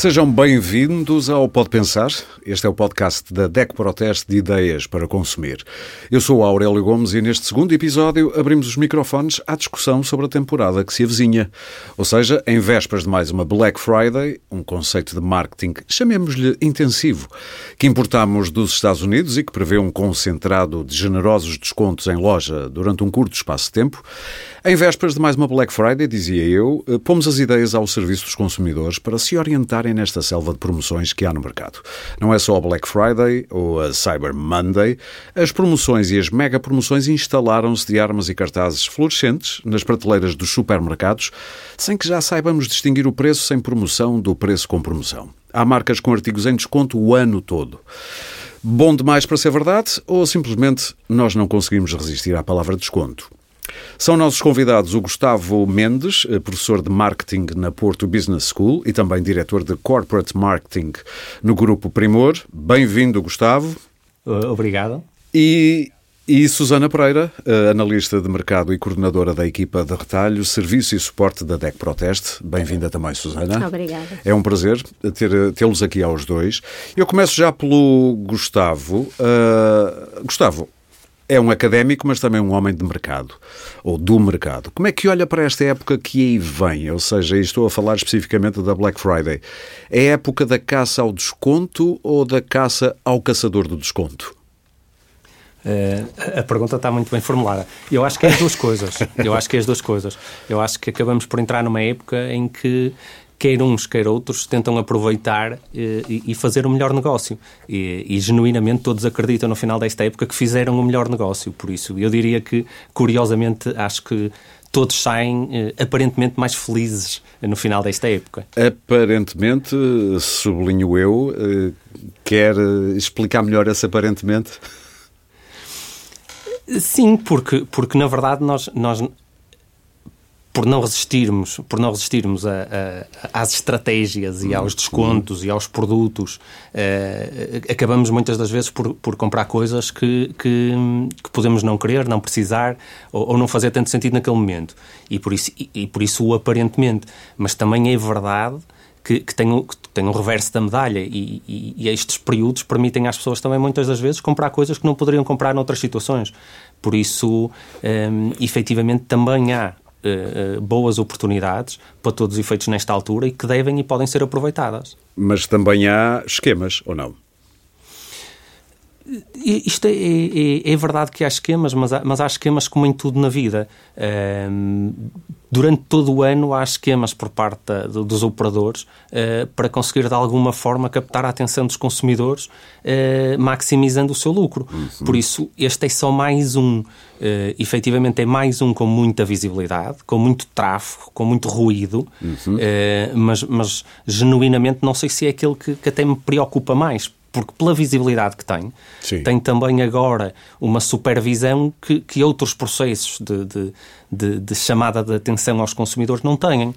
Sejam bem-vindos ao Pode Pensar. Este é o podcast da DEC Proteste de Ideias para Consumir. Eu sou Aurélio Gomes e neste segundo episódio abrimos os microfones à discussão sobre a temporada que se avizinha. Ou seja, em vésperas de mais uma Black Friday, um conceito de marketing, chamemos-lhe intensivo, que importamos dos Estados Unidos e que prevê um concentrado de generosos descontos em loja durante um curto espaço de tempo. Em vésperas de mais uma Black Friday, dizia eu, eh, pomos as ideias ao serviço dos consumidores para se orientarem nesta selva de promoções que há no mercado. Não é só a Black Friday ou a Cyber Monday, as promoções e as mega promoções instalaram-se de armas e cartazes fluorescentes nas prateleiras dos supermercados, sem que já saibamos distinguir o preço sem promoção do preço com promoção. Há marcas com artigos em desconto o ano todo. Bom demais para ser verdade ou simplesmente nós não conseguimos resistir à palavra desconto? São nossos convidados o Gustavo Mendes, eh, professor de marketing na Porto Business School e também diretor de Corporate Marketing no Grupo Primor. Bem-vindo, Gustavo. Obrigado. E, e Susana Pereira, eh, analista de mercado e coordenadora da equipa de retalho, serviço e suporte da DEC Proteste. Bem-vinda também, Susana. Obrigada. É um prazer ter, tê-los aqui aos dois. Eu começo já pelo Gustavo. Uh, Gustavo, é um académico, mas também um homem de mercado, ou do mercado. Como é que olha para esta época que aí vem? Ou seja, estou a falar especificamente da Black Friday. É a época da caça ao desconto ou da caça ao caçador do desconto? Uh, a pergunta está muito bem formulada. Eu acho que é as duas coisas. Eu acho que é as duas coisas. Eu acho que acabamos por entrar numa época em que quer uns, quer outros, tentam aproveitar eh, e, e, fazer o melhor negócio. E, e, genuinamente todos acreditam no final desta época que fizeram o melhor negócio. Por isso, eu diria que, curiosamente, acho que todos saem eh, aparentemente mais felizes no final desta época. Aparentemente, sublinho eu, eh, quer explicar melhor esse aparentemente? Sim, porque, porque na verdade nós, nós por não resistirmos, por não resistirmos a, a, às estratégias e aos descontos e aos produtos, uh, acabamos muitas das vezes por, por comprar coisas que, que, que, podemos não querer, não precisar ou, ou, não fazer tanto sentido naquele momento. E por isso, e, e por isso o aparentemente. Mas também é verdade que, que, tem, que tem um reverso da medalha e, e, e, estes períodos permitem às pessoas também muitas das vezes comprar coisas que não poderiam comprar noutras situações. Por isso, um, ehm, efetivamente, também há uh, boas oportunidades para todos os efeitos nesta altura e que devem e podem ser aproveitadas. Mas também há esquemas, ou não? Isto é, é, é, verdade que há esquemas, mas há, mas há esquemas como em tudo na vida. Um, durante todo o ano há esquemas por parte da, dos operadores uh, para conseguir de alguma forma captar a atenção dos consumidores, uh, maximizando o seu lucro. Uhum. Por isso, este é só mais um. Uh, efetivamente, é mais um com muita visibilidade, com muito tráfego, com muito ruído, uhum. mas, mas genuinamente não sei se é aquele que, que até me preocupa mais porque pela visibilidade que tem, Sim. tem também agora uma supervisão que, que outros processos de, de, de, de, chamada de atenção aos consumidores não têm. Uh,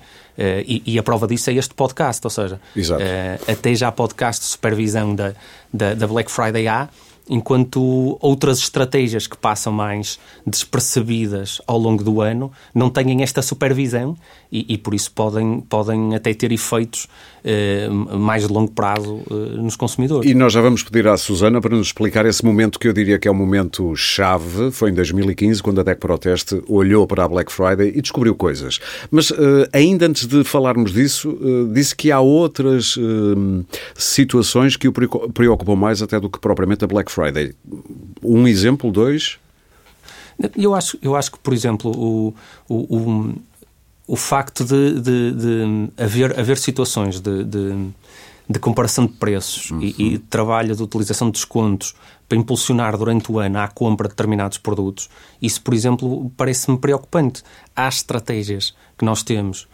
e, e, a prova disso é este podcast, ou seja, uh, até já podcast de supervisão da, da, da Black Friday há, enquanto outras estratégias que passam mais despercebidas ao longo do ano não têm esta supervisão e, e por isso podem, podem até ter efeitos eh, mais de longo prazo eh, nos consumidores. E nós já vamos pedir à Susana para nos explicar esse momento que eu diria que é o momento chave, foi em 2015, quando a DEC Proteste olhou para a Black Friday e descobriu coisas. Mas eh, ainda antes de falarmos disso, eh, disse que há outras eh, situações que o preocupam mais até do que propriamente a Black Friday. Um exemplo, dois? Eu acho, eu acho que, por exemplo, o, o, o, o facto de, de, de, haver, haver situações de, de, de comparação de preços uhum. e, e trabalho de utilização de descontos para impulsionar durante o ano a compra de determinados produtos, isso, por exemplo, parece-me preocupante. Há estratégias que nós temos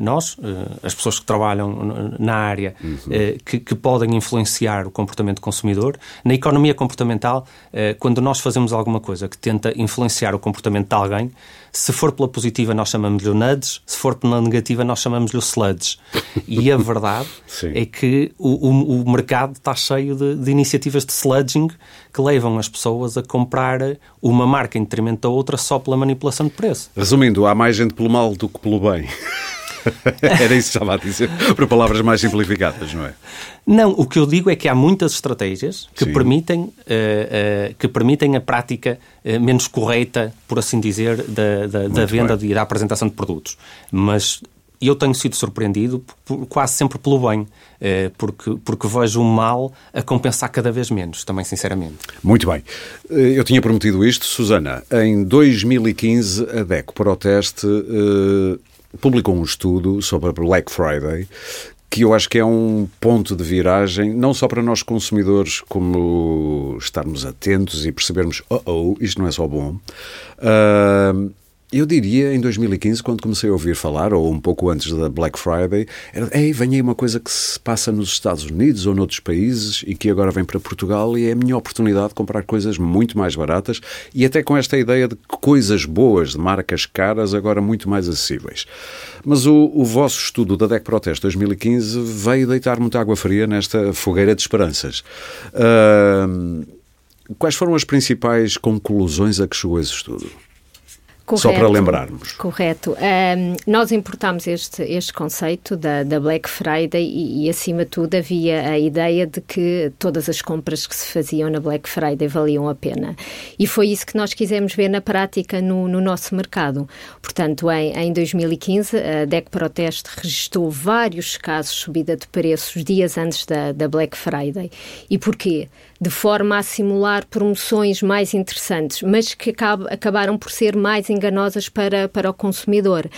nós, eh, as pessoas que trabalham na área, uhum. que, que, podem influenciar o comportamento do consumidor. Na economia comportamental, quando nós fazemos alguma coisa que tenta influenciar o comportamento de alguém, se for pela positiva, nós chamamos-lhe o nudge, se for pela negativa, nós chamamos-lhe o sludge. E a verdade é que o, o, o mercado está cheio de, de, iniciativas de sludging que levam as pessoas a comprar uma marca em detrimento da outra só pela manipulação de preço. Resumindo, há mais gente pelo mal do que pelo bem. Era isso que estava a dizer, para palavras mais simplificadas, não é? Não, o que eu digo é que há muitas estratégias que, permitem, uh, uh, que permitem a prática uh, menos correta, por assim dizer, da, da, da venda e da apresentação de produtos. Mas eu tenho sido surpreendido por, quase sempre pelo bem, porque, porque vejo o mal a compensar cada vez menos, também sinceramente. Muito bem. Eu tinha prometido isto, Susana. Em 2015, a DECO Proteste publicou um estudo sobre a Black Friday que eu acho que é um ponto de viragem, não só para nós consumidores, como estarmos atentos e percebermos, oh, oh isto não é só bom. Uh, eu diria, em 2015, quando comecei a ouvir falar, ou um pouco antes da Black Friday, era, ei, vem aí uma coisa que se passa nos Estados Unidos ou noutros países e que agora vem para Portugal e é a minha oportunidade de comprar coisas muito mais baratas e até com esta ideia de coisas boas, de marcas caras, agora muito mais acessíveis. Mas o, o vosso estudo da DEC Proteste 2015 veio deitar muita água fria nesta fogueira de esperanças. Uh, quais foram as principais conclusões a que chegou esse estudo? Correto, Só para lembrarmos. Correto. Um, nós importámos este, este conceito da, da Black Friday e, e, acima de tudo, havia a ideia de que todas as compras que se faziam na Black Friday valiam a pena. E foi isso que nós quisemos ver na prática no, no nosso mercado. Portanto, em, em 2015, a DEC Proteste registrou vários casos de subida de preços dias antes da, da Black Friday. E porquê? De forma a simular promoções mais interessantes, mas que acab acabaram por ser mais enganosas para, para o consumidor.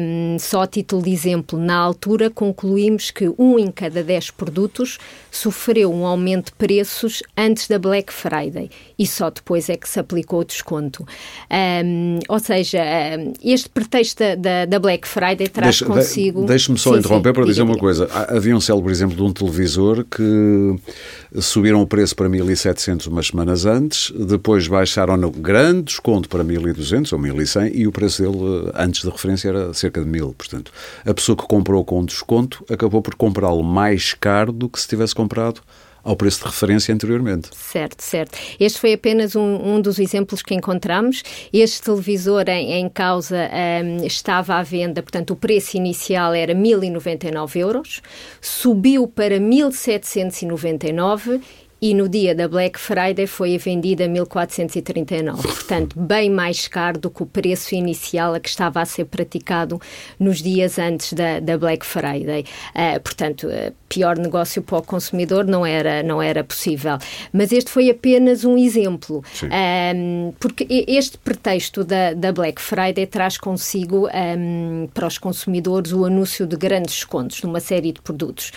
Um, só a título de exemplo, na altura concluímos que um em cada dez produtos sofreu um aumento de preços antes da Black Friday e só depois é que se aplicou o desconto. Um, ou seja, este pretexto da, da Black Friday traz Deixa, consigo. Deixe-me só sim, interromper sim, para dizer uma coisa. Havia um célebre exemplo de um televisor que subiram o preço para 1.700 umas semanas antes, depois baixaram no grande desconto para 1.200 ou 1.100 e o preço dele antes da referência era cerca de 1.000. Portanto, a pessoa que comprou com desconto acabou por comprá-lo mais caro do que se tivesse comprado ao preço de referência anteriormente. Certo, certo. Este foi apenas um, um dos exemplos que encontramos. Este televisor em, em causa um, estava à venda, portanto, o preço inicial era 1.099 euros, subiu para 1.799 e no dia da Black Friday foi vendida a 1439. Portanto, bem mais caro do que o preço inicial a que estava a ser praticado nos dias antes da, da Black Friday. Uh, portanto, uh, pior negócio para o consumidor não era, não era possível. Mas este foi apenas um exemplo, um, porque este pretexto da, da Black Friday traz consigo um, para os consumidores o anúncio de grandes descontos numa série de produtos.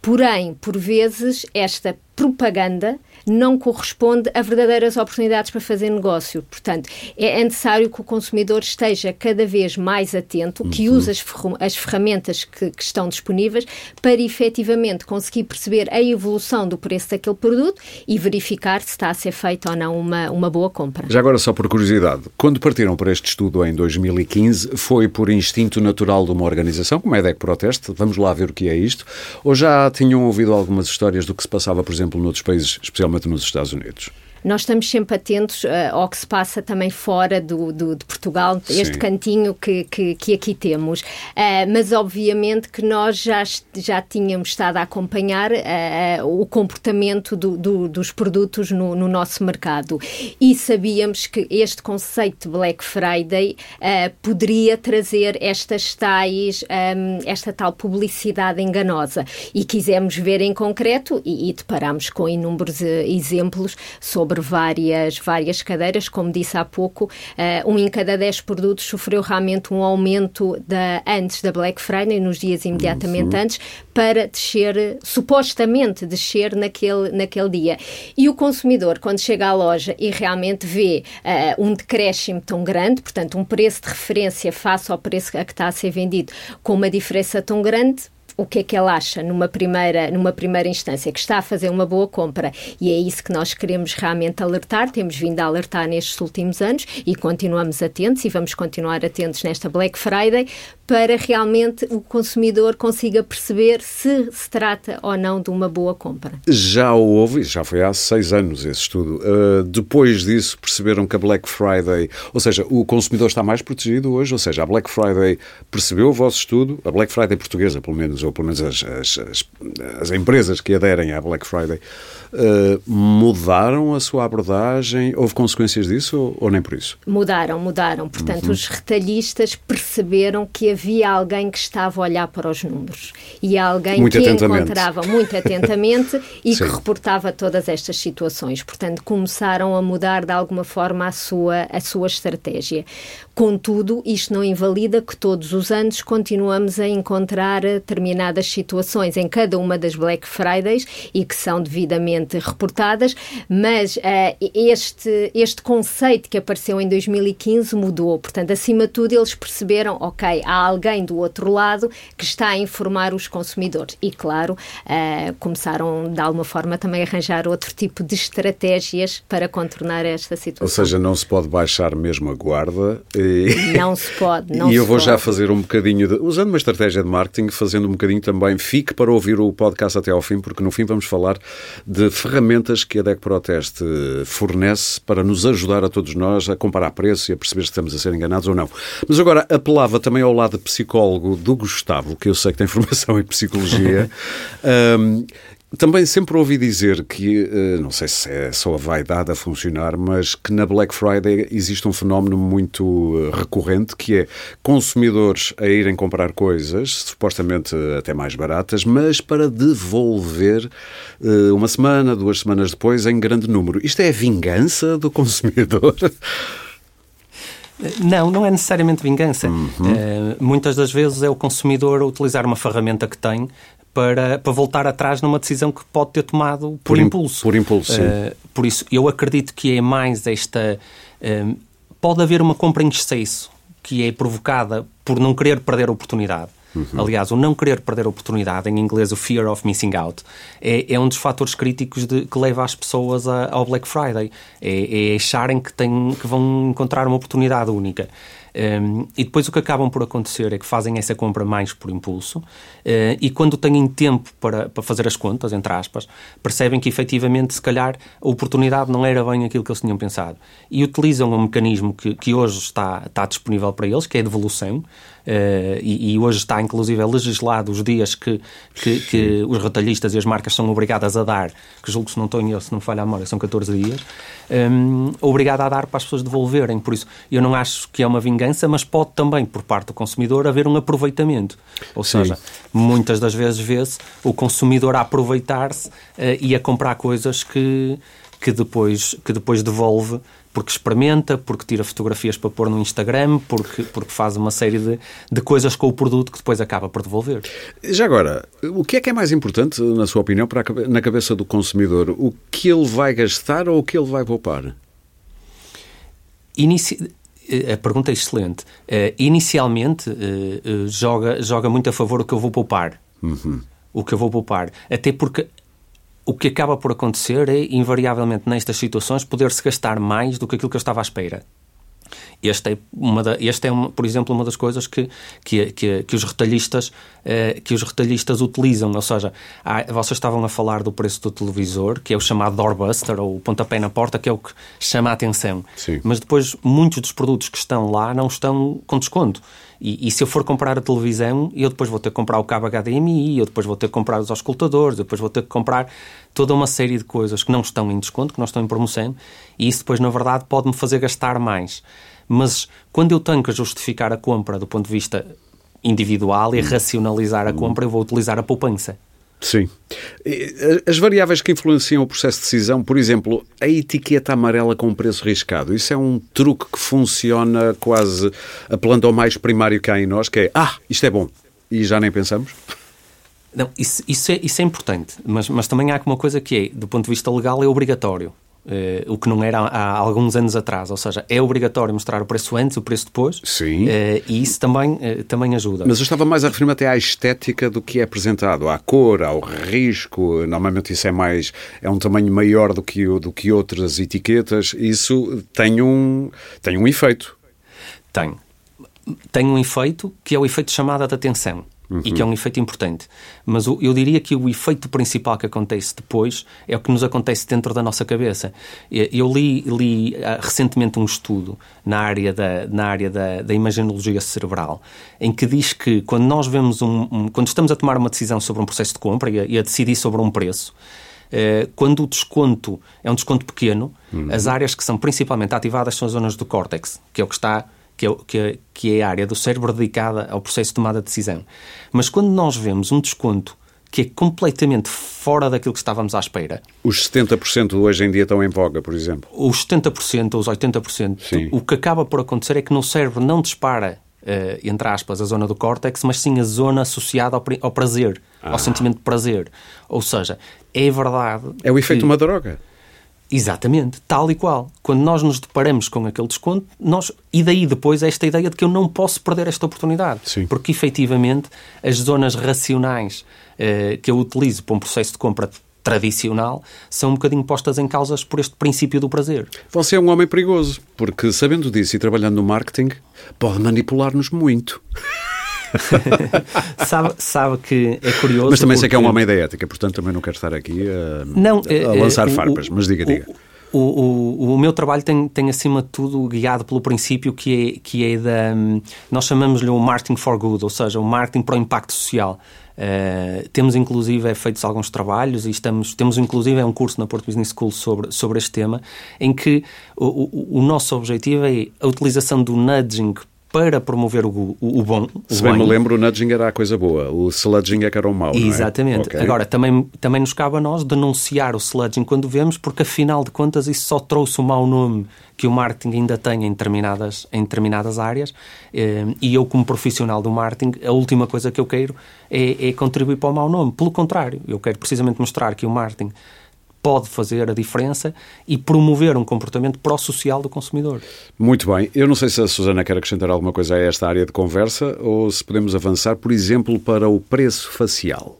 Porém, por vezes, esta propaganda não corresponde a verdadeiras oportunidades para fazer negócio. Portanto, é, necessário que o consumidor esteja cada vez mais atento, que uhum. use as, as ferramentas que, que, estão disponíveis para efetivamente conseguir perceber a evolução do preço daquele produto e verificar se está a ser feita ou não uma, uma boa compra. Já agora, só por curiosidade, quando partiram para este estudo em 2015, foi por instinto natural de uma organização, como é DEC Proteste, vamos lá ver o que é isto, ou já tinham ouvido algumas histórias do que se passava, por exemplo, noutros países, especialmente nos Estados Unidos? Nós estamos sempre atentos uh, ao que se passa também fora do, do de Portugal, Sim. este cantinho que, que, que aqui temos. Uh, mas, obviamente, que nós já, já tínhamos estado a acompanhar uh, o comportamento do, do, dos produtos no, no, nosso mercado e sabíamos que este conceito de Black Friday poderia trazer estas tais, um, esta tal publicidade enganosa. E quisemos ver em concreto e, e deparamos com inúmeros exemplos sobre sobre várias, várias cadeiras. Como disse há pouco, uh, um em cada dez produtos sofreu realmente um aumento da, antes da Black Friday, nos dias imediatamente uhum. antes, para descer, supostamente descer naquele, naquele dia. E o consumidor, quando chega à loja e realmente vê uh, um decréscimo tão grande, portanto, um preço de referência face ao preço a que está a ser vendido, com uma diferença tão grande, o que é que ele acha numa primeira, numa primeira instância, que está a fazer uma boa compra. E é isso que nós queremos realmente alertar, temos vindo a alertar nestes últimos anos e continuamos atentos e vamos continuar atentos nesta Black Friday para realmente o consumidor consiga perceber se se trata ou não de uma boa compra. Já houve, já foi há seis anos esse estudo. Uh, depois disso perceberam que a Black Friday, ou seja, o consumidor está mais protegido hoje, ou seja, a Black Friday percebeu o vosso estudo, a Black Friday portuguesa, pelo menos, ou pelo menos as, as, as, as empresas que aderem à Black Friday, uh, mudaram a sua abordagem? Houve consequências disso ou, ou nem por isso? Mudaram, mudaram. Portanto, uhum. os retalhistas perceberam que havia alguém que estava a olhar para os números e alguém muito que encontrava muito atentamente e Sim. que reportava todas estas situações. Portanto, começaram a mudar de alguma forma a sua, a sua estratégia. Contudo, isto não invalida que todos os anos continuamos a encontrar determinadas situações em cada uma das Black Fridays e que são devidamente reportadas, mas uh, este, este conceito que apareceu em 2015 mudou. Portanto, acima de tudo, eles perceberam, ok, há alguém do outro lado que está a informar os consumidores. E, claro, uh, começaram de alguma forma também a arranjar outro tipo de estratégias para contornar esta situação. Ou seja, não se pode baixar mesmo a guarda. E não se pode. Não e eu vou pode. já fazer um bocadinho, de, usando uma estratégia de marketing, fazendo um bocadinho também, fique para ouvir o podcast até ao fim, porque no fim vamos falar de ferramentas que a DEC Proteste fornece para nos ajudar a todos nós a comparar preço e a perceber se estamos a ser enganados ou não. Mas agora apelava também ao lado psicólogo do Gustavo, que eu sei que tem formação em psicologia. um, Também sempre ouvi dizer que, eh, não sei se é só a vaidade a funcionar, mas que na Black Friday existe um fenómeno muito eh, recorrente que é consumidores a irem comprar coisas, supostamente até mais baratas, mas para devolver eh, uma semana, duas semanas depois, em grande número. Isto é a vingança do consumidor? Não, não é necessariamente vingança. Uhum. Uh, muitas das vezes é o consumidor utilizar uma ferramenta que tem para, para voltar atrás numa decisão que pode ter tomado por, por impulso. Por impulso, sim. Uh, por isso, eu acredito que é mais esta. Uh, pode haver uma compra em excesso que é provocada por não querer perder a oportunidade. Uhum. Aliás, o não querer perder a oportunidade, em inglês o fear of missing out, é, é um dos fatores críticos de, que leva as pessoas a, ao Black Friday. É, é acharem que, têm, que vão encontrar uma oportunidade única. Um, e depois o que acabam por acontecer é que fazem essa compra mais por impulso uh, e quando têm tempo para, para fazer as contas, entre aspas, percebem que efetivamente, se calhar, a oportunidade não era bem aquilo que eles tinham pensado. E utilizam um mecanismo que, que hoje está, está disponível para eles, que é a devolução, e, e, hoje está inclusive legislado os dias que, que, que, os retalhistas e as marcas são obrigadas a dar, que julgo que se não estou em se não falha a memória, são 14 dias, um, obrigada a dar para as pessoas devolverem. Por isso, eu não acho que é uma vingança, mas pode também, por parte do consumidor, haver um aproveitamento. Ou Sim. seja, muitas das vezes vê-se o consumidor a aproveitar-se uh, e a comprar coisas que, que, depois, que depois devolve porque experimenta, porque tira fotografias para pôr no Instagram, porque, porque faz uma série de, de coisas com o produto que depois acaba por devolver. Já agora, o que é que é mais importante, na sua opinião, para a, na cabeça do consumidor? O que ele vai gastar ou o que ele vai poupar? Inici... A pergunta é excelente. Uh, inicialmente, uh, uh, joga, joga muito a favor o que eu vou poupar. Uhum. O que eu vou poupar. Até porque o que acaba por acontecer é, invariavelmente, nestas situações, poder-se gastar mais do que aquilo que eu estava à espera. Este é, uma da, este é uma, por exemplo, uma das coisas que, que, que, que os, retalhistas, eh, que os retalhistas utilizam. Ou seja, há, vocês estavam a falar do preço do televisor, que é o chamado doorbuster, ou pontapé na porta, que é o que chama a atenção. Sim. Mas depois, muitos dos produtos que estão lá não estão com desconto. E, e, se eu for comprar a televisão, eu depois vou ter que comprar o cabo HDMI, eu depois vou ter que comprar os auscultadores, eu depois vou ter que comprar toda uma série de coisas que não estão em desconto, que não estão em promoção, e isso depois, na verdade, pode-me fazer gastar mais. Mas quando eu tenho que justificar a compra do ponto de vista individual e racionalizar a compra, eu vou utilizar a poupança. Sim. As variáveis que influenciam o processo de decisão, por exemplo, a etiqueta amarela com preço riscado, isso é um truque que funciona quase apelando ao mais primário que há em nós, que é, ah, isto é bom, e já nem pensamos? Não, isso, isso, é, isso é importante, mas, mas também há uma coisa que é, do ponto de vista legal, é obrigatório. Uh, o que não era há, alguns anos atrás. Ou seja, é obrigatório mostrar o preço antes, o preço depois. Sim. Uh, e isso também, uh, também ajuda. Mas eu estava mais a referir-me até à estética do que é apresentado, à cor, ao risco. Normalmente isso é mais é um tamanho maior do que, do que outras etiquetas. Isso tem um, tem um efeito. Tem. Tem um efeito que é o efeito de chamada de atenção uhum. e que é um efeito importante. Mas eu diria que o efeito principal que acontece depois é o que nos acontece dentro da nossa cabeça. Eu li, li ah, recentemente um estudo na área, da, na área da, da imaginologia cerebral, em que diz que quando nós vemos um, um, quando estamos a tomar uma decisão sobre um processo de compra e a, e a decidir sobre um preço, eh, quando o desconto é um desconto pequeno, uhum. as áreas que são principalmente ativadas são as zonas do córtex, que é o que está que é, que, é, que é a área do cérebro dedicada ao processo de tomada de decisão. Mas quando nós vemos um desconto que é completamente fora daquilo que estávamos à espera. Os 70% hoje em dia estão em voga, por exemplo. Os 70%, os 80%, sim. o que acaba por acontecer é que no cérebro não dispara, uh, entre aspas, a zona do córtex, mas sim a zona associada ao, ao prazer, ah. ao sentimento de prazer. Ou seja, é verdade. É o efeito de uma droga. Exatamente, tal e qual. Quando nós nos deparamos com aquele desconto, nós e daí depois esta ideia de que eu não posso perder esta oportunidade, Sim. porque efetivamente as zonas racionais eh, que eu utilizo para um processo de compra tradicional são um bocadinho postas em causas por este princípio do prazer. Você é um homem perigoso, porque sabendo disso e trabalhando no marketing, pode manipular-nos muito. sabe, sabe que é curioso. Mas também porque... sei que é um homem da ética, portanto também não quero estar aqui a, não, a é, lançar é, farpas, o, mas diga, diga. O, o, o, meu trabalho tem, tem, acima de tudo, guiado pelo princípio que é, que é da. Nós chamamos-lhe o marketing for good, ou seja, o marketing para o impacto social. Uh, temos inclusive é, feitos alguns trabalhos e estamos, temos inclusive é um curso na Porto Business School sobre, sobre este tema, em que o, o, o nosso objetivo é a utilização do nudging para promover o, o, o bom. O Se bem, me lembro, o nudging era a coisa boa, o sludging é que era o mau. Exatamente. É? Okay. Agora, também, também nos cabe a nós denunciar o sludging quando vemos, porque afinal de contas isso só trouxe o mau nome que o marketing ainda tem em determinadas, em determinadas áreas. Eh, e eu, como profissional do marketing, a última coisa que eu quero é, é contribuir para o mau nome. Pelo contrário, eu quero precisamente mostrar que o marketing pode fazer a diferença e promover um comportamento pró-social do consumidor. Muito bem. Eu não sei se a Susana quer acrescentar alguma coisa a esta área de conversa ou se podemos avançar, por exemplo, para o preço facial.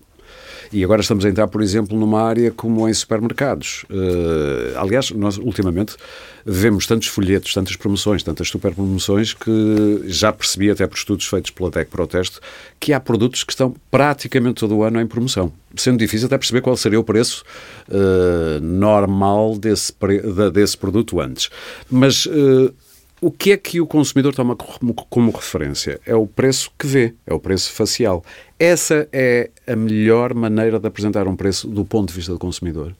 E agora estamos a entrar, por exemplo, numa área como em supermercados. Uh, aliás, nós ultimamente vemos tantos folhetos, tantas promoções, tantas super promoções que já percebi até por estudos feitos pela Tec Protesto que há produtos que estão praticamente todo o ano em promoção. Sendo difícil até perceber qual seria o preço uh, normal desse, desse produto antes. Mas uh, o que é que o consumidor toma como, como, referência? É o preço que vê, é o preço facial. Essa é a melhor maneira de apresentar um preço do ponto de vista do consumidor?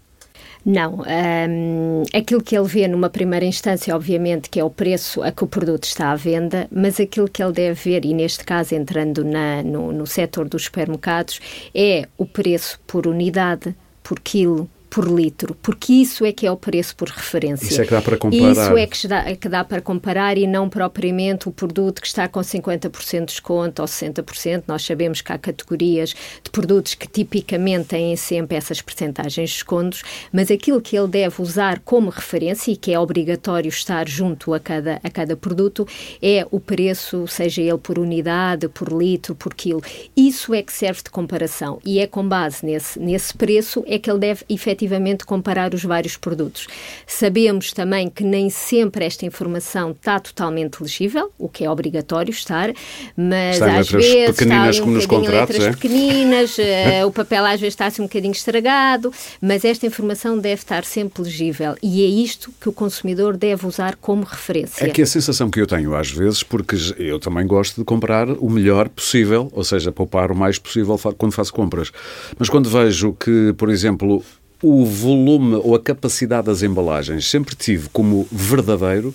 Não. Um, aquilo que ele vê numa primeira instância, obviamente, que é o preço a que o produto está à venda, mas aquilo que ele deve ver, e neste caso entrando na, no, no setor dos supermercados, é o preço por unidade, por quilo, por litro, porque isso é que é o preço por referência. Isso é que dá para comparar. Isso é que dá, é que dá para comparar e não propriamente o produto que está com 50% de desconto ou 60%. Nós sabemos que há categorias de produtos que tipicamente têm sempre essas percentagens de descontos, mas aquilo que ele deve usar como referência e que é obrigatório estar junto a cada, a cada produto é o preço, seja ele por unidade, por litro, por quilo. Isso é que serve de comparação e é com base nesse, nesse preço é que ele deve efetivamente efetivamente comparar os vários produtos. Sabemos também que nem sempre esta informação está totalmente legível, o que é obrigatório estar, mas está às vezes pequeninas está um como nos contratos, letras é? pequeninas, uh, o papel às vezes está assim um bocadinho estragado, mas esta informação deve estar sempre legível e é isto que o consumidor deve usar como referência. É que a sensação que eu tenho às vezes, porque eu também gosto de comprar o melhor possível, ou seja, poupar o mais possível quando faço compras. Mas quando vejo que, por exemplo, o volume ou a capacidade das embalagens. Sempre tive como verdadeiro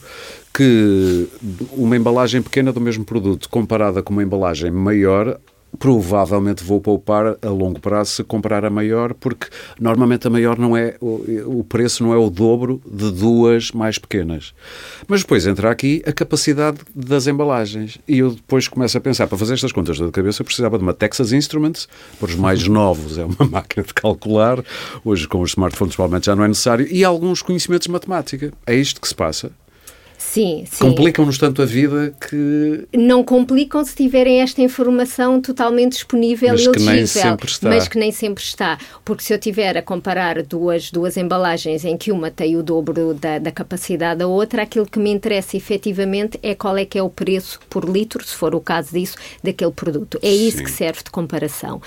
que uma embalagem pequena do mesmo produto comparada com uma embalagem maior provavelmente vou poupar a longo prazo se comprar a maior, porque normalmente a maior não é o preço não é o dobro de duas mais pequenas. Mas depois entra aqui a capacidade das embalagens. E eu depois começo a pensar para fazer estas contas da cabeça eu precisava de uma Texas Instruments para os mais novos é uma máquina de calcular. Hoje com os smartphones provavelmente já não é necessário. E alguns conhecimentos de matemática. É isto que se passa Sim, sim. Complicam-nos tanto a vida que. Não complicam se tiverem esta informação totalmente disponível mas e elegível. Que nem sempre está. Mas que nem sempre está. Porque se eu tiver a comparar duas, duas embalagens em que uma tem o dobro da, da capacidade da outra, aquilo que me interessa efetivamente é qual é que é o preço por litro, se for o caso disso, daquele produto. É isso sim. que serve de comparação.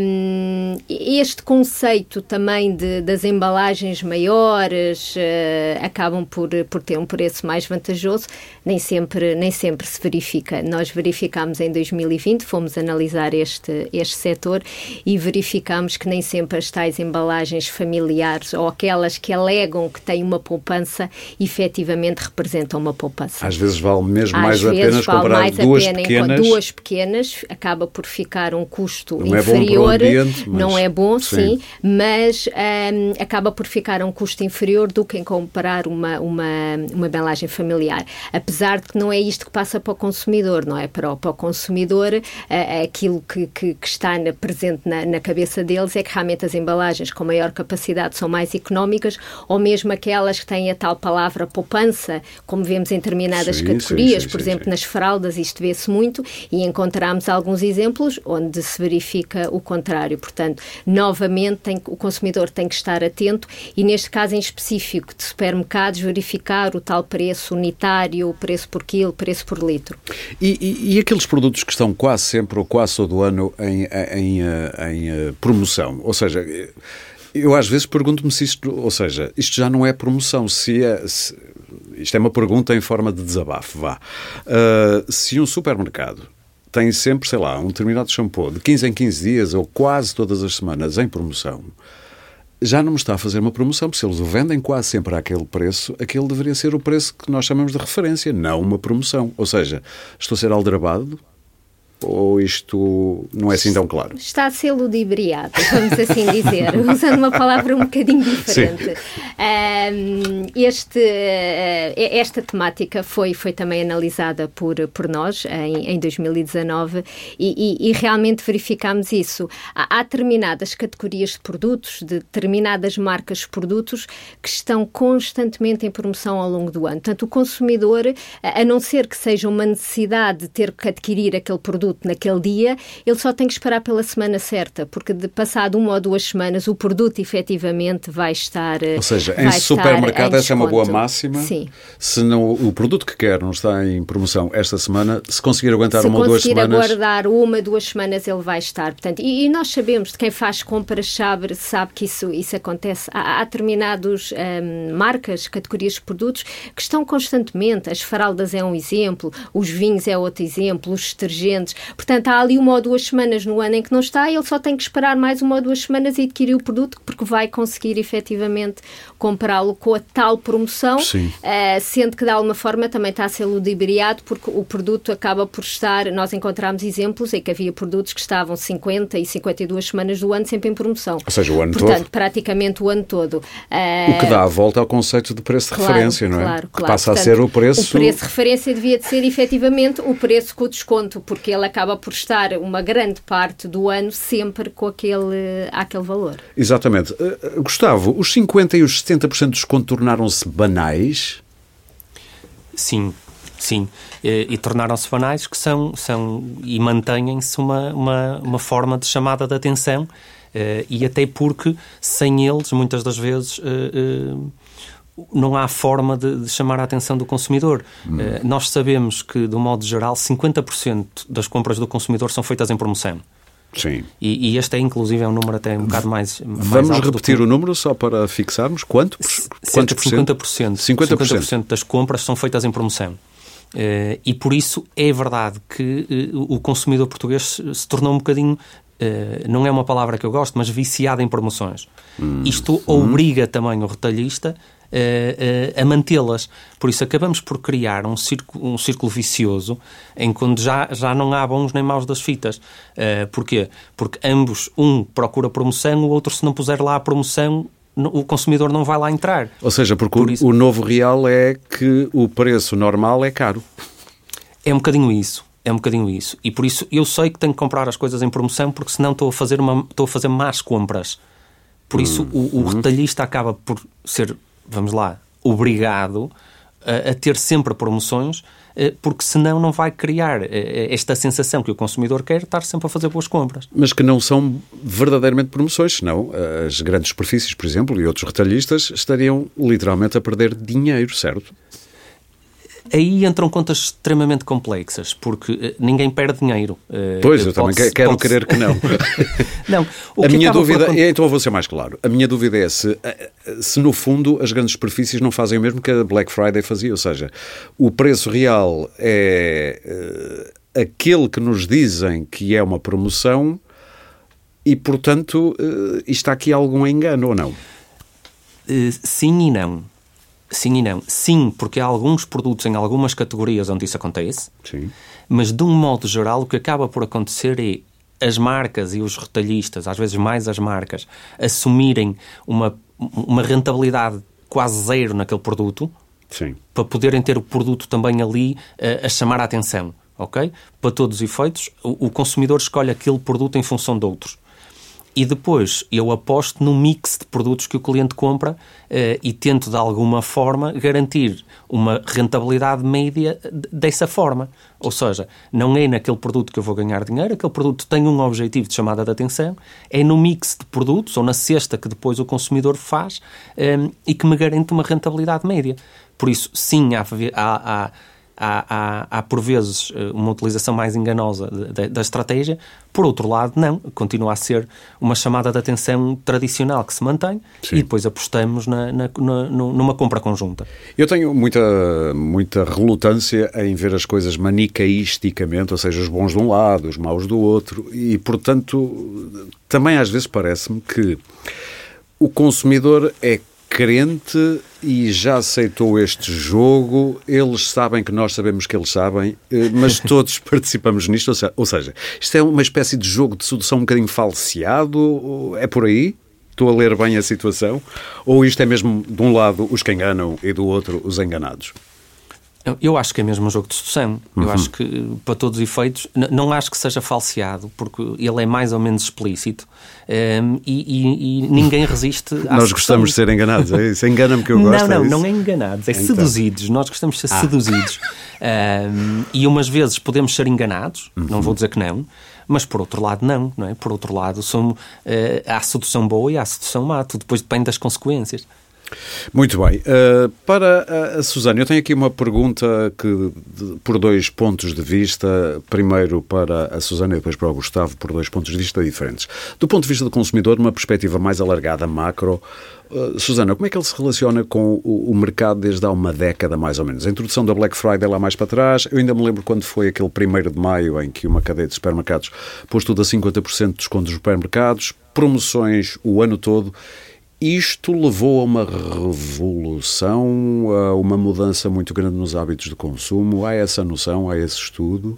Um, este conceito também de, das embalagens maiores uh, acabam por, por ter um preço mais vantajoso, nem sempre, nem sempre se verifica. Nós verificámos em 2020, fomos analisar este, este setor e verificámos que nem sempre as tais embalagens familiares ou aquelas que alegam que têm uma poupança efetivamente representam uma poupança. Às vezes vale mesmo Às mais a pena comprar mais duas pena, pequenas. Duas pequenas acaba por ficar um custo não inferior. É ambiente, mas... Não é bom, sim, sim mas um, acaba por ficar um custo inferior do que em comprar uma, uma, uma embalagem familiar. Apesar de que não é isto que passa para o consumidor, não é? Para o, para o consumidor, uh, aquilo que, que, que, está na, presente na, na, cabeça deles é que realmente as embalagens com maior capacidade são mais económicas ou mesmo aquelas que têm a tal palavra poupança, como vemos em determinadas sim, categorias, sim, sim, por exemplo, nas fraldas, isto vê-se muito e encontramos alguns exemplos onde se verifica o contrário. Portanto, novamente, tem, o consumidor tem que estar atento e, neste caso em específico de supermercados, verificar o tal preço unitário, preço por quilo, preço por litro. E, e, e aqueles produtos que estão quase sempre ou quase todo ano em, em, em, em eh, promoção? Ou seja, eu às vezes pergunto-me se isto, ou seja, isto já não é promoção, se é. Se, isto é uma pergunta em forma de desabafo, vá. Uh, se um supermercado tem sempre, sei lá, um determinado shampoo de 15 em 15 dias ou quase todas as semanas em promoção, já não me está a fazer uma promoção, porque se eles o vendem quase sempre àquele preço, aquele deveria ser o preço que nós chamamos de referência, não uma promoção. Ou seja, estou a ser aldrabado ou isto não é assim tão claro? Está a ser ludibriado, vamos assim dizer, usando uma palavra um bocadinho diferente. Um, este, eh, esta temática foi, foi também analisada por, por nós em, em 2019 e, e, e realmente verificámos isso. Há, há determinadas categorias de produtos, de determinadas marcas de produtos que estão constantemente em promoção ao longo do ano. Portanto, o consumidor, a não ser que seja uma necessidade de ter que adquirir aquele produto produto naquele dia, ele só tem que esperar pela semana certa, porque de passado uma ou duas semanas o produto efetivamente vai estar. Ou seja, em supermercado essa é uma boa máxima. Sim. Se não, o produto que quer não está em promoção esta semana, se conseguir aguentar se uma ou duas semanas. Se conseguir aguardar uma, duas semanas, ele vai estar. Portanto, e, e, nós sabemos, de quem faz compras sabe, sabe que isso, isso acontece. Há, há determinados um, marcas, categorias de produtos que estão constantemente. As faraldas é um exemplo, os vinhos é outro exemplo, os detergentes. Portanto, há ali uma ou duas semanas no ano em que não está e ele só tem que esperar mais uma ou duas semanas e adquirir o produto porque vai conseguir efetivamente comprá-lo com a tal promoção, uh, sendo que de alguma forma também está a ser ludibriado porque o produto acaba por estar, nós encontramos exemplos em que havia produtos que estavam 50 e 52 semanas do ano sempre em promoção. Ou seja, o ano Portanto, todo. praticamente o ano todo. Uh, o que dá a volta ao conceito de preço de claro, referência, não é? Claro, que passa Portanto, a ser o preço... O preço de referência devia de ser efetivamente o preço com o desconto, porque ele acaba por estar uma grande parte do ano sempre com aquele, aquele valor. Exatamente. Uh, Gustavo, os 50% e os 70% de desconto tornaram-se banais? Sim, Sim, e, e tornaram-se banais que são, são e mantêm-se uma, uma, uma forma de chamada de atenção uh, e até porque sem eles, muitas das vezes, uh, uh, não há forma de, de, chamar a atenção do consumidor. Hum. Uh, nós sabemos que, de um modo geral, 50% das compras do consumidor são feitas em promoção. Sim. E, e, este é, inclusive, é um número até um bocado mais. mais Vamos repetir que... o número só para fixarmos? Quanto? Quanto por cento? 50%. 50%. 50% das compras são feitas em promoção. Uh, e por isso é verdade que uh, o consumidor português se, tornou um bocadinho Uh, não é uma palavra que eu gosto, mas viciado em promoções. Hum, Isto hum. obriga também o retalhista a mantê-las. Por isso acabamos por criar um círculo, um círculo vicioso em quando já, já não há bons nem maus das fitas. Uh, porquê? Porque ambos, um procura promoção, o outro se não puser lá a promoção, o consumidor não vai lá entrar. Ou seja, porque Por o, isso... o novo real é que o preço normal é caro. É um bocadinho isso. É um bocadinho isso. E por isso eu sei que tenho que comprar as coisas em promoção porque senão estou a fazer, uma, estou a fazer más compras. Por isso o, o uhum. retalhista acaba por ser, vamos lá, obrigado a, a ter sempre promoções eh, porque senão não vai criar eh, esta sensação que o consumidor quer estar sempre a fazer boas compras. Mas que não são verdadeiramente promoções, senão eh, as grandes superfícies, por exemplo, e outros retalhistas estariam literalmente a perder dinheiro, certo? Aí entram contas extremamente complexas, porque uh, ninguém perde dinheiro. Uh, pois, eu também quero querer que não. não. a minha dúvida, por... então vou ser mais claro, a minha dúvida é se, eh, se no fundo as grandes superfícies não fazem o mesmo que a Black Friday fazia, ou seja, o preço real é aquele que nos dizem que é uma promoção e, portanto, está aqui algum engano ou não? sim e não. Sim e não. Sim, porque há alguns produtos em algumas categorias onde isso acontece, Sim. mas de um modo geral o que acaba por acontecer é as marcas e os retalhistas, às vezes mais as marcas, assumirem uma, uma rentabilidade quase zero naquele produto Sim. para poderem ter o produto também ali a, eh, a chamar a atenção. ok? Para todos os efeitos, o, o consumidor escolhe aquele produto em função de outros e depois eu aposto no mix de produtos que o cliente compra uh, e tento de alguma forma garantir uma rentabilidade média dessa forma. Ou seja, não é naquele produto que eu vou ganhar dinheiro, aquele produto tem um objetivo de chamada de atenção, é no mix de produtos ou na cesta que depois o consumidor faz eh, e que me garante uma rentabilidade média. Por isso, sim, há, há, há há, há, há, por vezes eh, uma utilização mais enganosa da estratégia, por outro lado, não, continua a ser uma chamada de atenção tradicional que se mantém Sim. e depois apostamos na, na, na, numa compra conjunta. Eu tenho muita, muita relutância em ver as coisas manicaísticamente, ou seja, os bons de um lado, os maus do outro, e portanto, também às vezes parece-me que o consumidor é crente e já aceitou este jogo. Eles sabem que nós sabemos que eles sabem, eh, mas todos participamos nisto. Ou seja, isto é uma espécie de jogo de sedução um bocadinho falseado. É por aí? Estou a ler bem a situação? Ou isto é mesmo, de um lado, os que enganam e do outro, os enganados? Eu acho que é mesmo um jogo de sedução. Uhum. Eu acho que, para todos os efeitos, não acho que seja falseado, porque ele é mais ou menos explícito um, ehm, e, e, e, ninguém resiste à Nós gostamos de ser enganados, é isso? Engana-me que eu gosto. Não, não, é não é enganados, é então. seduzidos. Nós gostamos de ser ah. seduzidos. Um, ehm, e umas vezes podemos ser enganados, uhum. não vou dizer que não, mas por outro lado não, não é? Por outro lado, somos, uh, há sedução boa e há sedução má, tudo depois depende das consequências. Muito bem. Uh, para a, a Susana, eu tenho aqui uma pergunta que, de, por dois pontos de vista. Primeiro para a Susana e depois para o Gustavo, por dois pontos de vista diferentes. Do ponto de vista do consumidor, numa perspectiva mais alargada, macro, uh, Susana, como é que ele se relaciona com o, o, mercado desde há uma década, mais ou menos? A introdução da Black Friday lá mais para trás, eu ainda me lembro quando foi aquele primeiro de maio em que uma cadeia de supermercados pôs tudo a 50% de desconto dos supermercados, promoções o ano todo isto levou a uma revolução, a uma mudança muito grande nos hábitos de consumo? Há essa noção, há esse estudo?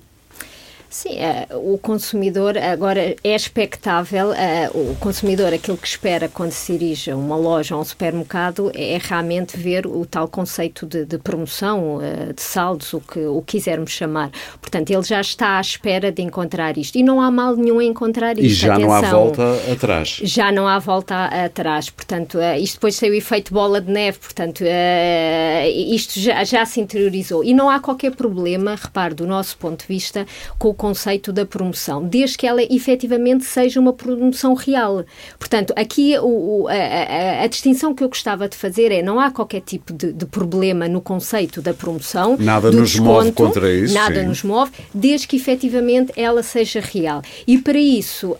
Sim, uh, o consumidor agora é expectável, uh, o consumidor aquilo que espera quando se dirige a uma loja ou a um supermercado é, é realmente ver o tal conceito de, de promoção, uh, de saldos, o que o quisermos chamar. Portanto, ele já está à espera de encontrar isto. E não há mal nenhum em encontrar isto. E já Atenção, não há volta atrás. Já não há volta atrás. Portanto, isto depois tem o efeito bola de neve. Portanto, isto já, já se interiorizou. E não há qualquer problema, repare, do nosso ponto de vista, com o conceito da promoção, desde que ela efetivamente seja uma promoção real. Portanto, aqui o, a, a, a, distinção que eu gostava de fazer é não há qualquer tipo de, de problema no conceito da promoção. Nada nos desconto, move contra isso. Nada sim. nos move, desde que efetivamente ela seja real. E para isso, uh,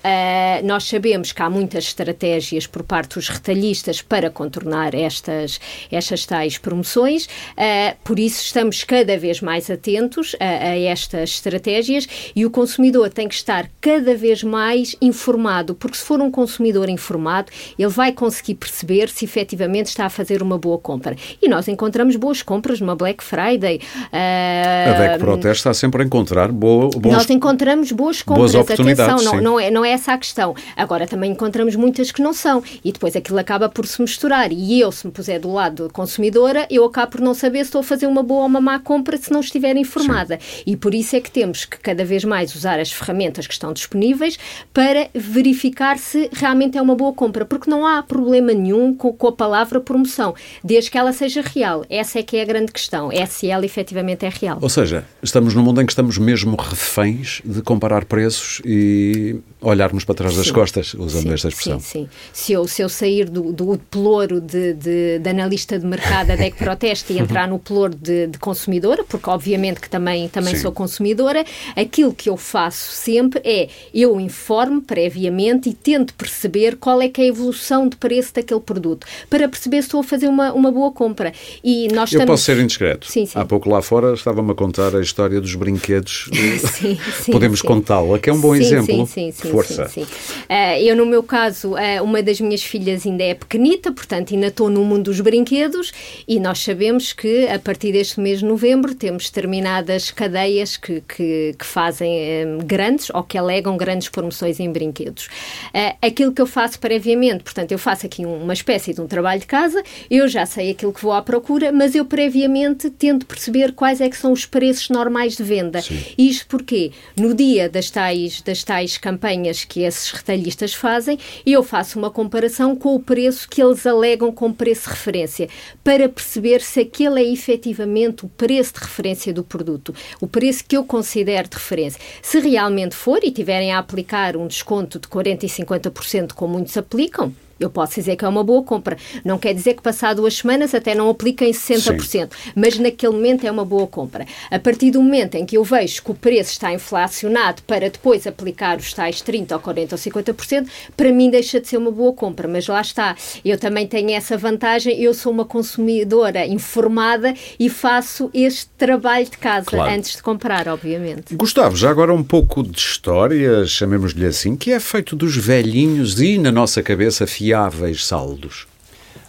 nós sabemos que há muitas estratégias por parte dos retalhistas para contornar estas, estas tais promoções, uh, por isso estamos cada vez mais atentos a, a estas estratégias E o consumidor tem que estar cada vez mais informado, porque se for um consumidor informado, ele vai conseguir perceber se efetivamente está a fazer uma boa compra. E nós encontramos boas compras numa Black Friday. Uh, a DEC Proteste está sempre a encontrar boa, bons, Nós encontramos boas compras, boas atenção, não, não, é, não é essa a questão. Agora também encontramos muitas que não são e depois aquilo acaba por se misturar. E eu, se me puser do lado da consumidora, eu acabo por não saber se estou a fazer uma boa ou uma má compra se não estiver informada. Sim. E por isso é que temos que cada vez mais usar as ferramentas que estão disponíveis para verificar se realmente é uma boa compra, porque não há problema nenhum com, com a palavra promoção, desde que ela seja real. Essa é que é a grande questão, é se ela efetivamente é real. Ou seja, estamos num mundo em que estamos mesmo reféns de comparar preços e olharmos para trás das sim. costas, usando sim, esta expressão. Sim, sim. Se eu, se eu sair do, do pelouro de, de, de analista de mercado da DEC Proteste e entrar no pelouro de, de, consumidora, porque obviamente que também, também sou consumidora, aquilo que eu faço sempre é eu informo previamente e tento perceber qual é que é a evolução de preço daquele produto, para perceber se estou a fazer uma, uma boa compra. E nós eu posso ser indiscreto. Sim, sim. Há pouco lá fora estava-me a contar a história dos brinquedos. sim, sim, Podemos contá-la, que é um bom exemplo. Sim, sim, Força. Sim, uh, eu, no meu caso, uh, uma das minhas filhas ainda é pequenita, portanto ainda estou no mundo dos brinquedos e nós sabemos que a partir deste mês de novembro temos determinadas cadeias que, que, que fazem um, eh, grandes ou que alegam grandes promoções em brinquedos. Uh, aquilo que eu faço previamente, portanto, eu faço aqui uma espécie de um trabalho de casa, eu já sei aquilo que vou à procura, mas eu previamente tento perceber quais é que são os preços normais de venda. Sim. Isto porque no dia das tais, das tais campanhas que esses retalhistas fazem, eu faço uma comparação com o preço que eles alegam como preço de referência, para perceber se aquele é efetivamente o preço de referência do produto, o preço que eu considero de referência. Se realmente for e tiverem a aplicar um desconto de 40% e 50%, como muitos aplicam, eu posso dizer que é uma boa compra. Não quer dizer que passado duas semanas até não apliquem 60%, Sim. mas naquele momento é uma boa compra. A partir do momento em que eu vejo que o preço está inflacionado para depois aplicar os tais 30% ou 40% ou 50%, para mim deixa de ser uma boa compra. Mas lá está, eu também tenho essa vantagem, eu sou uma consumidora informada e faço este trabalho de casa claro. antes de comprar, obviamente. Gustavo, já agora um pouco de história, chamemos-lhe assim, que é feito dos velhinhos e na nossa cabeça fiel fiáveis saldos?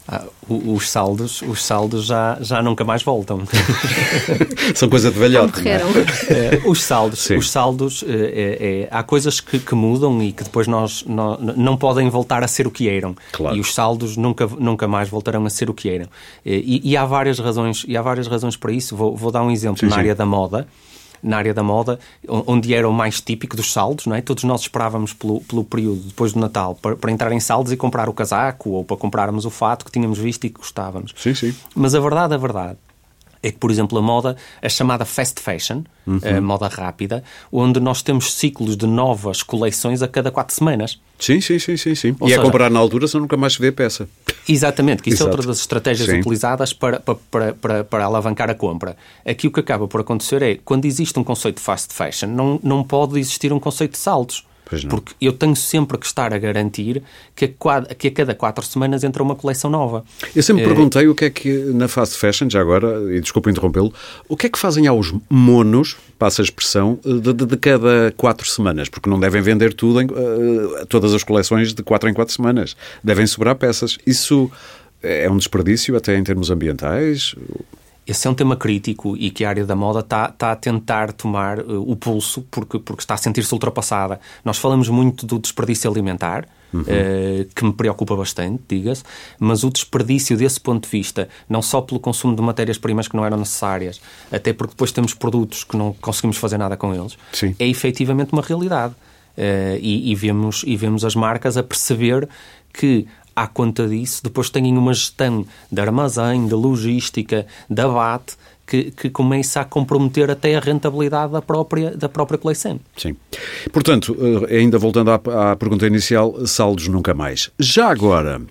Ah, os saldos, os saldos já, já nunca mais voltam. São coisa de velhote. É? é, os saldos, os saldos é, é, é, há coisas que, que, mudam e que depois nós, nós, não podem voltar a ser o que eram. Claro. E os saldos nunca, nunca mais voltarão a ser o que eram. E, e há várias razões, e há várias razões para isso. Vou, vou dar um exemplo sim, na sim. área da moda na área da moda, onde era o mais típico dos saldos, não é? Todos nós esperávamos pelo, pelo período depois do Natal para, para entrar em saldos e comprar o casaco ou para comprarmos o fato que tínhamos visto e que gostávamos. Sim, sim. Mas a verdade, a verdade é que, por exemplo, a moda, a chamada fast fashion, uhum. a moda rápida, onde nós temos ciclos de novas coleções a cada quatro semanas. Sim, sim, sim, sim. sim. e seja, é comprar na altura, se nunca mais se vê a peça. Exatamente, que isso Exato. é outra das estratégias sim. utilizadas para, para, para, para, alavancar a compra. Aqui o que acaba por acontecer é, quando existe um conceito de fast fashion, não, não pode existir um conceito de saltos. Porque eu tenho sempre que estar a garantir que a, que a cada quatro semanas entra uma coleção nova. Eu sempre é... perguntei o que é que na fast fashion, já agora, e desculpa interrompê-lo, o que é que fazem aos monos, passa a expressão, de, de, de cada quatro semanas? Porque não devem vender tudo, em, uh, todas as coleções de quatro em quatro semanas. Devem sobrar peças. Isso é um desperdício até em termos ambientais? Esse é um tema crítico e que a área da moda está, está a tentar tomar uh, o pulso porque, porque está a sentir-se ultrapassada. Nós falamos muito do desperdício alimentar, uhum. uh, que me preocupa bastante, diga-se, mas o desperdício desse ponto de vista, não só pelo consumo de matérias-primas que não eram necessárias, até porque depois temos produtos que não conseguimos fazer nada com eles, Sim. é efetivamente uma realidade. Uh, e, e, vemos, e vemos as marcas a perceber que à conta disso, depois têm uma gestão de armazém, de logística, de abate, que, que começa a comprometer até a rentabilidade da própria, da própria coleção. Sim. Portanto, eh, ainda voltando à, à pergunta inicial, saldos nunca mais. Já agora,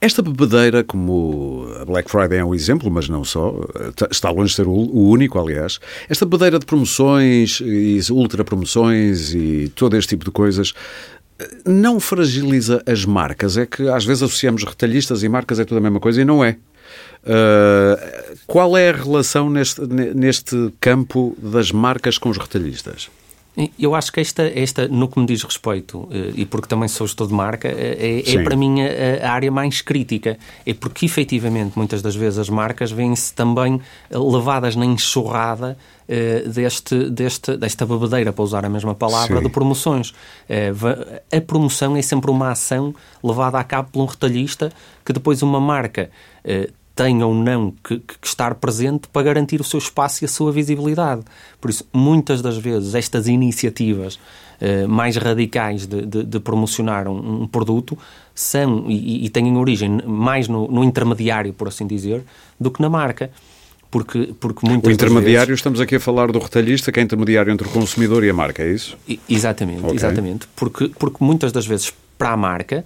esta bebedeira, como a Black Friday é um exemplo, mas não só, eh, está longe de ser o único, aliás, esta bebedeira de promoções e ultra promoções e todo este tipo de coisas não fragiliza as marcas? É que às vezes associamos retalhistas e marcas é tudo a mesma coisa e não é. Uh, qual é a relação neste, neste campo das marcas com os retalhistas? Eu acho que esta, esta, no que me diz respeito, eh, e porque também sou gestor de marca, eh, é, é para mim a, a, área mais crítica. É porque, efetivamente, muitas das vezes as marcas vêm-se também levadas na enxurrada uh, deste, deste, desta bebedeira, para usar a mesma palavra, Sim. de promoções. Uh, a promoção é sempre uma ação levada a cabo por um retalhista que depois uma marca uh, ou não que, que, estar presente para garantir o seu espaço e a sua visibilidade. Por isso, muitas das vezes, estas iniciativas eh, mais radicais de, de, de promocionar um, um, produto são e, e têm origem mais no, no, intermediário, por assim dizer, do que na marca. Porque, porque muitas o intermediário, vezes... estamos aqui a falar do retalhista, que é intermediário entre o consumidor e a marca, é isso? I, exatamente, okay. exatamente. Porque, porque muitas das vezes, para a marca,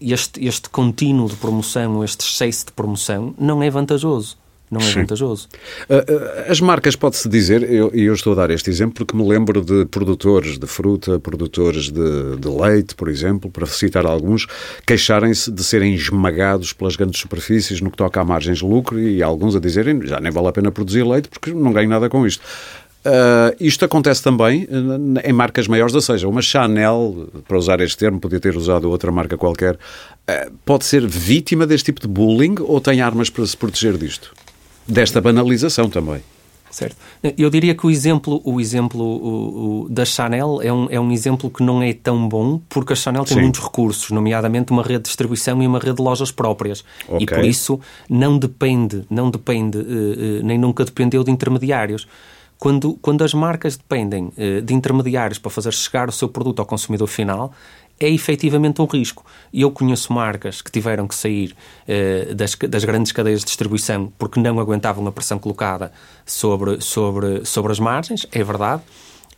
este, este contínuo de promoção, este excesso de promoção, não é vantajoso não é Sim. vantajoso. Eh, eh, as marcas, pode-se dizer, e eu, eu, estou a dar este exemplo porque me lembro de produtores de fruta, produtores de, de leite, por exemplo, para citar alguns, queixarem-se de serem esmagados pelas grandes superfícies no que toca a margens de lucro e alguns a dizerem já nem vale a pena produzir leite porque não ganho nada com isto. Uh, isto acontece também em marcas maiores, ou seja, uma Chanel, para usar este termo, podia ter usado outra marca qualquer, uh, pode ser vítima deste tipo de bullying ou tem armas para se proteger disto? Desta banalização também. Certo. Eu diria que o exemplo, o exemplo o, o, da Chanel é um, é um exemplo que não é tão bom, porque a Chanel tem Sim. muitos recursos, nomeadamente uma rede de distribuição e uma rede de lojas próprias. Okay. E por isso não depende, não depende, nem nunca dependeu de intermediários. Quando, quando as marcas dependem uh, de intermediários para fazer chegar o seu produto ao consumidor final, é efetivamente um risco. Eu conheço marcas que tiveram que sair uh, das, das, grandes cadeias de distribuição porque não aguentavam a pressão colocada sobre, sobre, sobre as margens, é verdade.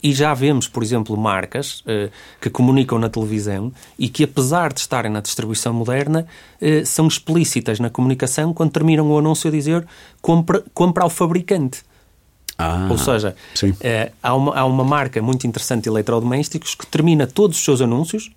E já vemos, por exemplo, marcas uh, que comunicam na televisão e que, apesar de estarem na distribuição moderna, uh, são explícitas na comunicação quando terminam o anúncio a dizer compra, compra ao fabricante. Ah, Ou seja, é, há, uma, há uma marca muito interessante de eletrodomésticos que termina todos os seus anúncios,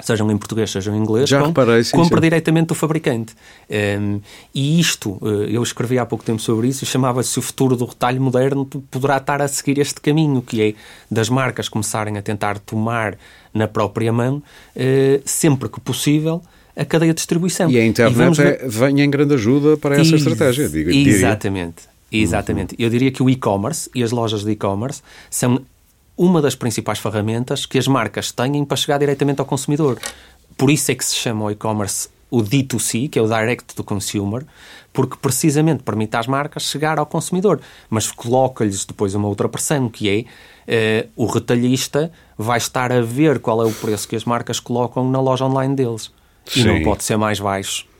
sejam em português, sejam em inglês, Já com, reparei, sim, compra sim. diretamente do fabricante. Um, e isto, eh, eu escrevi há pouco tempo sobre isso, e chamava-se o futuro do retalho moderno poderá estar a seguir este caminho, que é das marcas começarem a tentar tomar na própria mão, uh, sempre que possível, a cadeia de distribuição. E a internet e é, vem em grande ajuda para essa Ex estratégia, digo, Exatamente. Exatamente. Eu diria que o e-commerce e as lojas de e-commerce são uma das principais ferramentas que as marcas têm para chegar diretamente ao consumidor. Por isso é que se chama o e-commerce o D2C, que é o Direct to Consumer, porque precisamente permite às marcas chegar ao consumidor, mas coloca-lhes depois uma outra pressão, que é eh, o retalhista vai estar a ver qual é o preço que as marcas colocam na loja online deles. Sim. E não pode ser mais baixo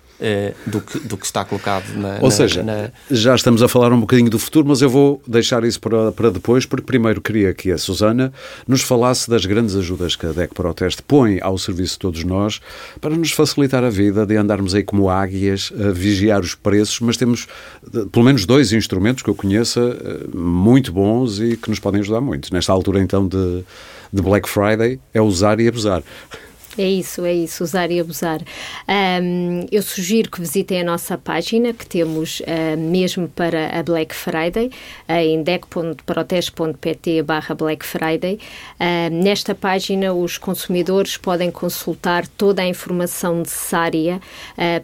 do, que, do que está colocado na. Ou na, seja, na... já estamos a falar um bocadinho do futuro, mas eu vou deixar isso para, para depois, porque primeiro queria que a Susana nos falasse das grandes ajudas que a DEC Proteste põe ao serviço de todos nós para nos facilitar a vida de andarmos aí como águias a vigiar os preços, mas temos pelo menos dois instrumentos que eu conheça eh, muito bons e que nos podem ajudar muito. Nesta altura então de, de Black Friday é usar e abusar. É isso, é isso, usar e abusar. Um, eu sugiro que visitem a nossa página, que temos uh, mesmo para a Black Friday, uh, em dec.proteste.pt barra Black Friday. Uh, nesta página, os consumidores podem consultar toda a informação necessária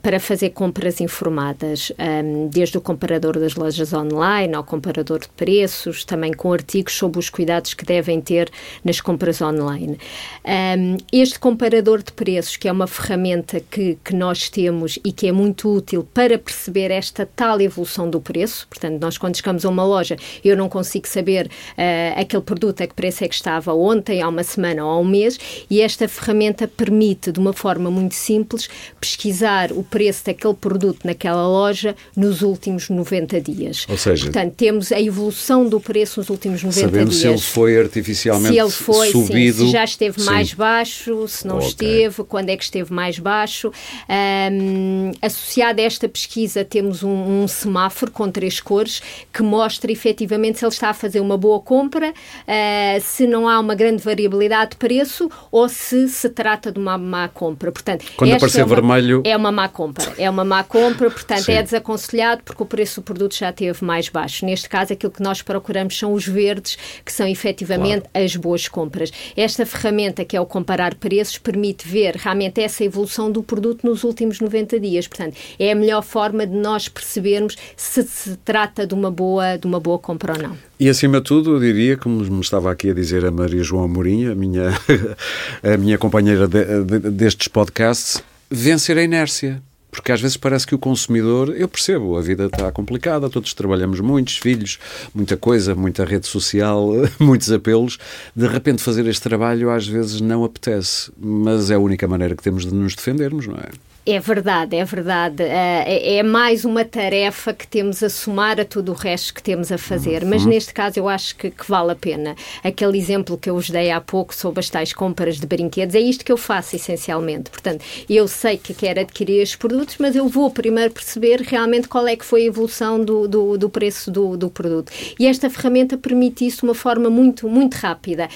para fazer compras informadas, um, desde o comparador das lojas online ao comparador de preços, também com artigos sobre os cuidados que devem ter nas compras online. Um, este comparador comparador de preços, que é uma ferramenta que, que nós temos e que é muito útil para perceber esta tal evolução do preço. Portanto, nós quando chegamos a uma loja, eu não consigo saber uh, aquele produto a que preço é que estava ontem, há uma semana ou há um mês, e esta ferramenta permite, de uma forma muito simples, pesquisar o preço daquele produto naquela loja nos últimos 90 dias. Ou seja, portanto, temos a evolução do preço nos últimos 90 sabemos dias. se ele foi artificialmente se ele foi, subido. Sim, se já esteve sim. mais baixo, se não esteve, quando é que esteve mais baixo. Um, associado a esta pesquisa, temos um, um, semáforo com três cores que mostra efetivamente se ele está a fazer uma boa compra, uh, se não há uma grande variabilidade de preço ou se se trata de uma má compra. Portanto, quando aparecer é uma, vermelho. É uma má compra. É uma má compra, portanto, Sim. é desaconselhado porque o preço do produto já esteve mais baixo. Neste caso, aquilo que nós procuramos são os verdes, que são efetivamente claro. as boas compras. Esta ferramenta, que é o comparar preços, permite ver realmente essa evolução do produto nos últimos 90 dias. Portanto, é a melhor forma de nós percebermos se se trata de uma boa, de uma boa compra ou não. E acima de tudo, eu diria, como me estava aqui a dizer a Maria João Amorim, a minha, a minha companheira de, de, destes podcasts, vencer a inércia. Porque às vezes parece que o consumidor, eu percebo, a vida está complicada, todos trabalhamos muitos filhos, muita coisa, muita rede social, muitos apelos. De repente fazer este trabalho às vezes não apetece, mas é a única maneira que temos de nos defendermos, não é? É verdade, é verdade. É, é mais uma tarefa que temos a somar a tudo o resto que temos a fazer. Mas uhum. neste caso eu acho que, que, vale a pena. Aquele exemplo que eu vos dei há pouco sobre as tais compras de brinquedos, é isto que eu faço essencialmente. Portanto, eu sei que quero adquirir estes produtos, mas eu vou primeiro perceber realmente qual é que foi a evolução do, do, do preço do, do, produto. E esta ferramenta permite isso de uma forma muito, muito rápida.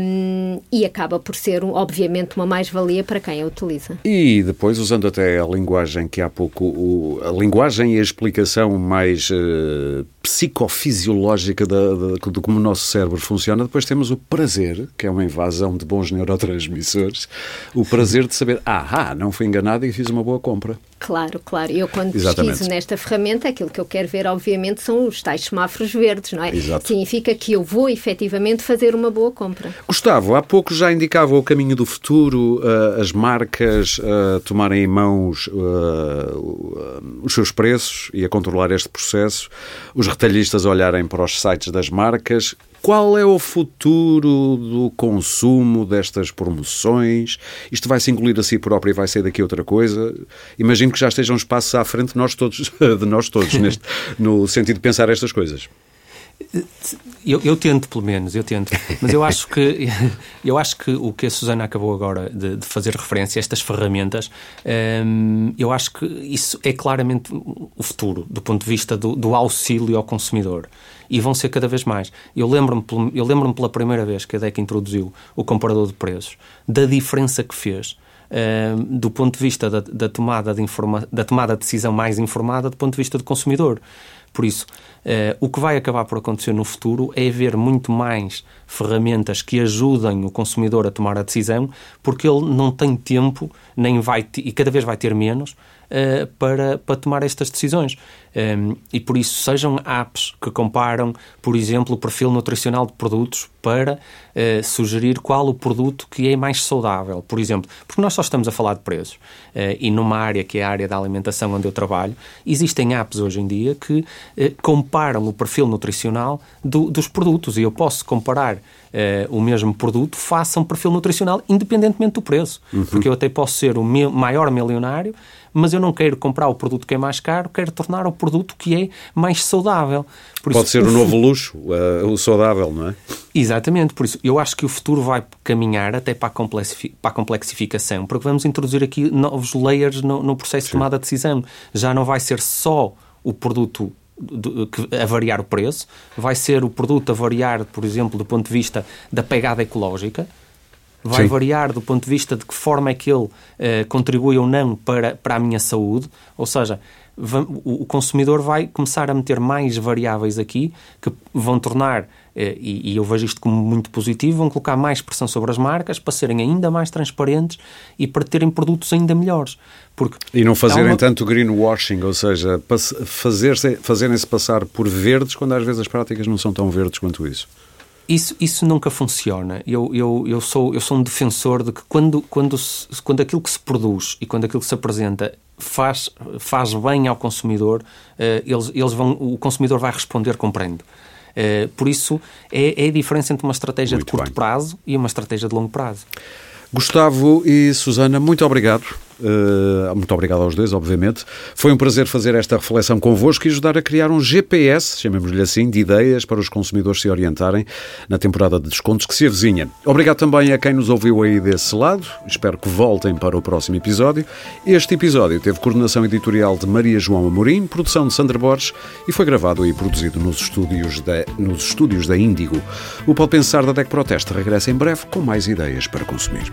Um, e acaba por ser, obviamente, uma mais-valia para quem a utiliza. E depois usando até a linguagem que há pouco, o, a linguagem e a explicação mais uh, psicofisiológica da, da, de como o nosso cérebro funciona, depois temos o prazer, que é uma invasão de bons neurotransmissores, o prazer de saber, ah, não fui enganado e fiz uma boa compra. Claro, claro. Eu, quando Exatamente. pesquiso nesta ferramenta, aquilo que eu quero ver, obviamente, são os tais semáforos verdes, não é? Exato. Significa que eu vou efetivamente fazer uma boa compra. Gustavo, há pouco já indicava o caminho do futuro, uh, as marcas uh, tomarem em mãos uh, os seus preços e a controlar este processo, os retalhistas olharem para os sites das marcas. Qual é o futuro do consumo destas promoções? Isto vai se engolir a si próprio e vai sair daqui outra coisa? Imagino que já estejam uns passos à frente de nós todos, de nós todos neste, no sentido de pensar estas coisas. Eu, eu, tento, pelo menos, eu tento. Mas eu acho que eu acho que o que a Susana acabou agora de, de fazer referência estas ferramentas, hum, eu acho que isso é claramente o futuro, do ponto de vista do, do auxílio ao consumidor e vão ser cada vez mais. Eu lembro-me eu lembro pela primeira vez que a DEC introduziu o comparador de preços, da diferença que fez. Uh, do ponto de vista da, da tomada de informa da tomada de decisão mais informada do ponto de vista do consumidor. Por isso, uh, o que vai acabar por acontecer no futuro é haver muito mais ferramentas que ajudem o consumidor a tomar a decisão, porque ele não tem tempo, nem vai e cada vez vai ter menos, uh, para, para tomar estas decisões. Um, e por isso, sejam apps que comparam, por exemplo, o perfil nutricional de produtos para uh, sugerir qual o produto que é mais saudável, por exemplo. Porque nós só estamos a falar de preços. Uh, e numa área que é a área da alimentação onde eu trabalho, existem apps hoje em dia que uh, comparam o perfil nutricional do, dos produtos. E eu posso comparar o mesmo produto face a um perfil nutricional, independentemente do preço. Uhum. Porque eu até posso ser o maior milionário, mas eu não quero comprar o produto que é mais caro, quero tornar o produto que é mais saudável. Por Pode isso, ser o, o novo luxo, uh, o saudável, não é? Exatamente, por isso eu acho que o futuro vai caminhar até para a, complexificação, porque vamos introduzir aqui novos layers no, no processo Sim. de tomada de decisão. Já não vai ser só o produto a variar o preço, vai ser o produto a variar, por exemplo, do ponto de vista da pegada ecológica, vai Sim. variar do ponto de vista de que forma é que ele uh, contribui ou não para, para a minha saúde, ou seja, o consumidor vai começar a meter mais variáveis aqui que vão tornar, eh, e eu vejo isto como muito positivo, vão colocar mais pressão sobre as marcas para serem ainda mais transparentes e para terem produtos ainda melhores. Porque e não fazerem uma... tanto greenwashing, ou seja, fazerem-se passar por verdes quando às vezes as práticas não são tão verdes quanto isso. Isso, isso nunca funciona. Eu, eu, eu, sou, eu sou um defensor de que quando, quando, quando aquilo que se produz e quando aquilo que se apresenta faz, faz bem ao consumidor, uh, eles, eles vão, o consumidor vai responder comprando. Uh, por isso, é, é, a diferença entre uma estratégia muito de curto bem. prazo e uma estratégia de longo prazo. Gustavo e Susana, muito obrigado Uh, muito obrigado aos dois, obviamente. Foi um prazer fazer esta reflexão convosco e ajudar a criar um GPS, chamemos-lhe assim, de ideias para os consumidores se orientarem na temporada de descontos que se avizinha. Obrigado também a quem nos ouviu aí desse lado. Espero que voltem para o próximo episódio. Este episódio teve coordenação editorial de Maria João Amorim, produção de Sandra Borges e foi gravado e produzido nos estúdios da, nos estúdios da Índigo. O Pode Pensar da DEC Proteste regressa em breve com mais ideias para consumir.